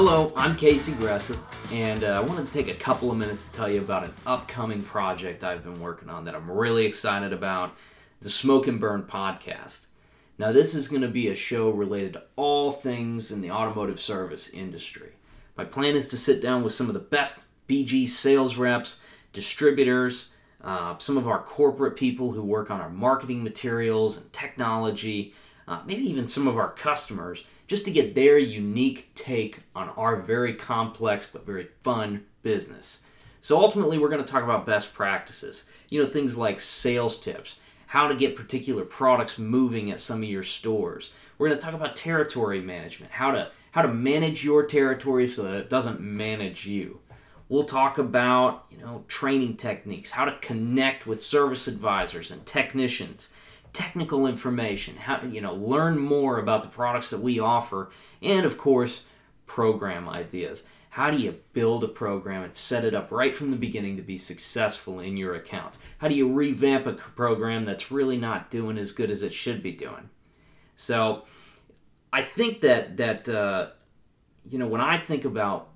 Hello, I'm Casey Gresseth, and uh, I wanted to take a couple of minutes to tell you about an upcoming project I've been working on that I'm really excited about the Smoke and Burn podcast. Now, this is going to be a show related to all things in the automotive service industry. My plan is to sit down with some of the best BG sales reps, distributors, uh, some of our corporate people who work on our marketing materials and technology, uh, maybe even some of our customers, just to get their unique take on our very complex but very fun business. So ultimately, we're going to talk about best practices. You know, things like sales tips, how to get particular products moving at some of your stores. We're going to talk about territory management, how to how to manage your territory so that it doesn't manage you. We'll talk about, you know, training techniques, how to connect with service advisors and technicians, technical information, how you know, learn more about the products that we offer, and of course, program ideas. How do you build a program and set it up right from the beginning to be successful in your accounts? How do you revamp a program that's really not doing as good as it should be doing? So, I think that that uh, you know when I think about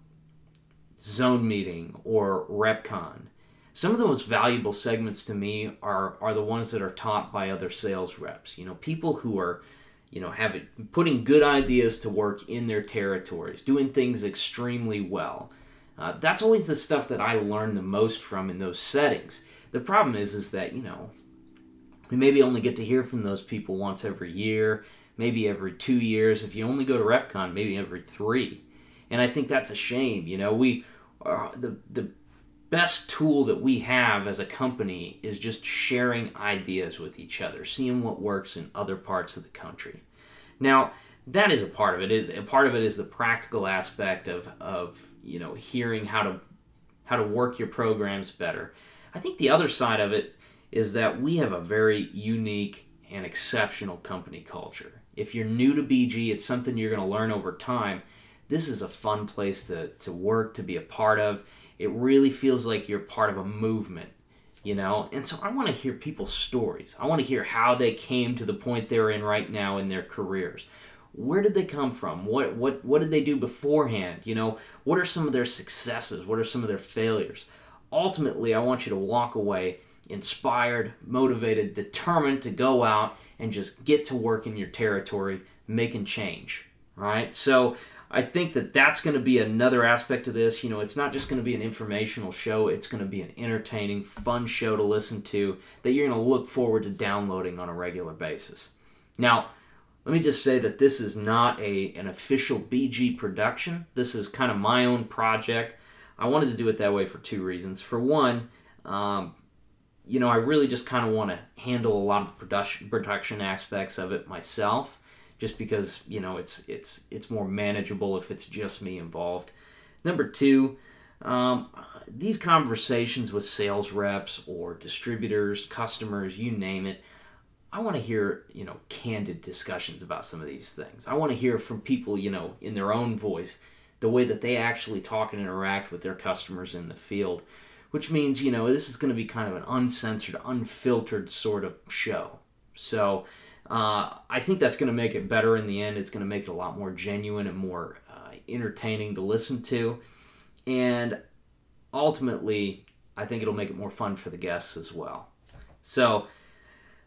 zone meeting or repcon some of the most valuable segments to me are are the ones that are taught by other sales reps. You know people who are you know have putting good ideas to work in their territories doing things extremely well. Uh, that's always the stuff that i learn the most from in those settings. The problem is is that you know we maybe only get to hear from those people once every year maybe every two years. If you only go to repcon maybe every three. And i think that's a shame. You know we uh, the the best tool that we have as a company is just sharing ideas with each other, seeing what works in other parts of the country. Now, that is a part of it. A part of it is the practical aspect of, of you know hearing how to how to work your programs better. I think the other side of it is that we have a very unique and exceptional company culture. If you're new to BG, it's something you're going to learn over time this is a fun place to, to work, to be a part of. It really feels like you're part of a movement, you know? And so I want to hear people's stories. I want to hear how they came to the point they're in right now in their careers. Where did they come from? What what what did they do beforehand? You know, what are some of their successes? What are some of their failures? Ultimately, I want you to walk away inspired, motivated, determined to go out and just get to work in your territory, making change. Right? So I think that that's going to be another aspect of this. You know, it's not just going to be an informational show, it's going to be an entertaining, fun show to listen to that you're going to look forward to downloading on a regular basis. Now, let me just say that this is not a an official BG production. This is kind of my own project. I wanted to do it that way for two reasons. For one, um, you know, I really just kind of want to handle a lot of the production production aspects of it myself just because you know it's it's it's more manageable if it's just me involved. Number two, um, these conversations with sales reps or distributors, customers, you name it. I want to hear, you know, candid discussions about some of these things. I want to hear from people, you know, in their own voice, the way that they actually talk and interact with their customers in the field, which means, you know, this is going to be kind of an uncensored, unfiltered sort of show. So, uh, I think that's going to make it better in the end. It's going to make it a lot more genuine and more uh, entertaining to listen to. And ultimately, I think it'll make it more fun for the guests as well. So,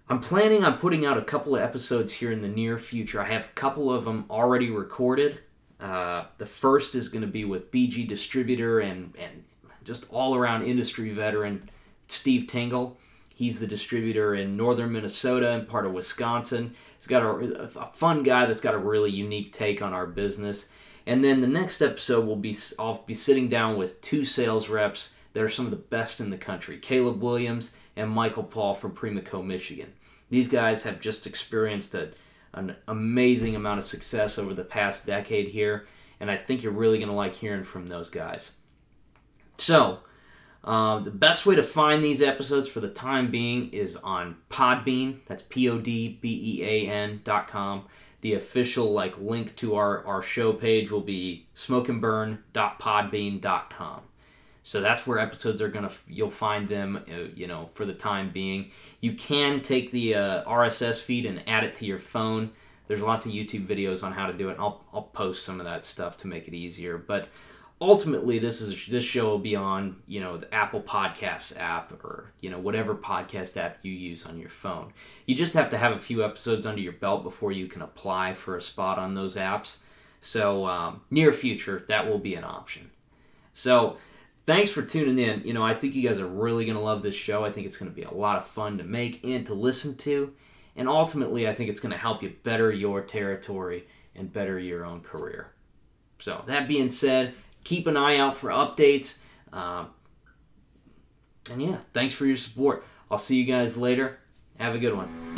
I'm planning on putting out a couple of episodes here in the near future. I have a couple of them already recorded. Uh, the first is going to be with BG distributor and, and just all around industry veteran Steve Tingle. He's the distributor in northern Minnesota and part of Wisconsin. He's got a, a, fun guy that's got a really unique take on our business. And then the next episode will be I'll be sitting down with two sales reps that are some of the best in the country, Caleb Williams and Michael Paul from Primaco, Michigan. These guys have just experienced a, an amazing amount of success over the past decade here, and I think you're really going to like hearing from those guys. So, uh, the best way to find these episodes for the time being is on Podbean. That's P O D B E A N dot com. The official like link to our, our show page will be smokeandburn.podbean.com. So that's where episodes are gonna. You'll find them, uh, you know, for the time being. You can take the uh, RSS feed and add it to your phone. There's lots of YouTube videos on how to do it. I'll I'll post some of that stuff to make it easier. But ultimately, this is this show will be on you know the Apple Podcasts app or you know whatever podcast app you use on your phone. You just have to have a few episodes under your belt before you can apply for a spot on those apps. So um, near future, that will be an option. So thanks for tuning in. You know, I think you guys are really going to love this show. I think it's going to be a lot of fun to make and to listen to. And ultimately, I think it's going to help you better your territory and better your own career. So, that being said, keep an eye out for updates. Uh, and yeah, thanks for your support. I'll see you guys later. Have a good one.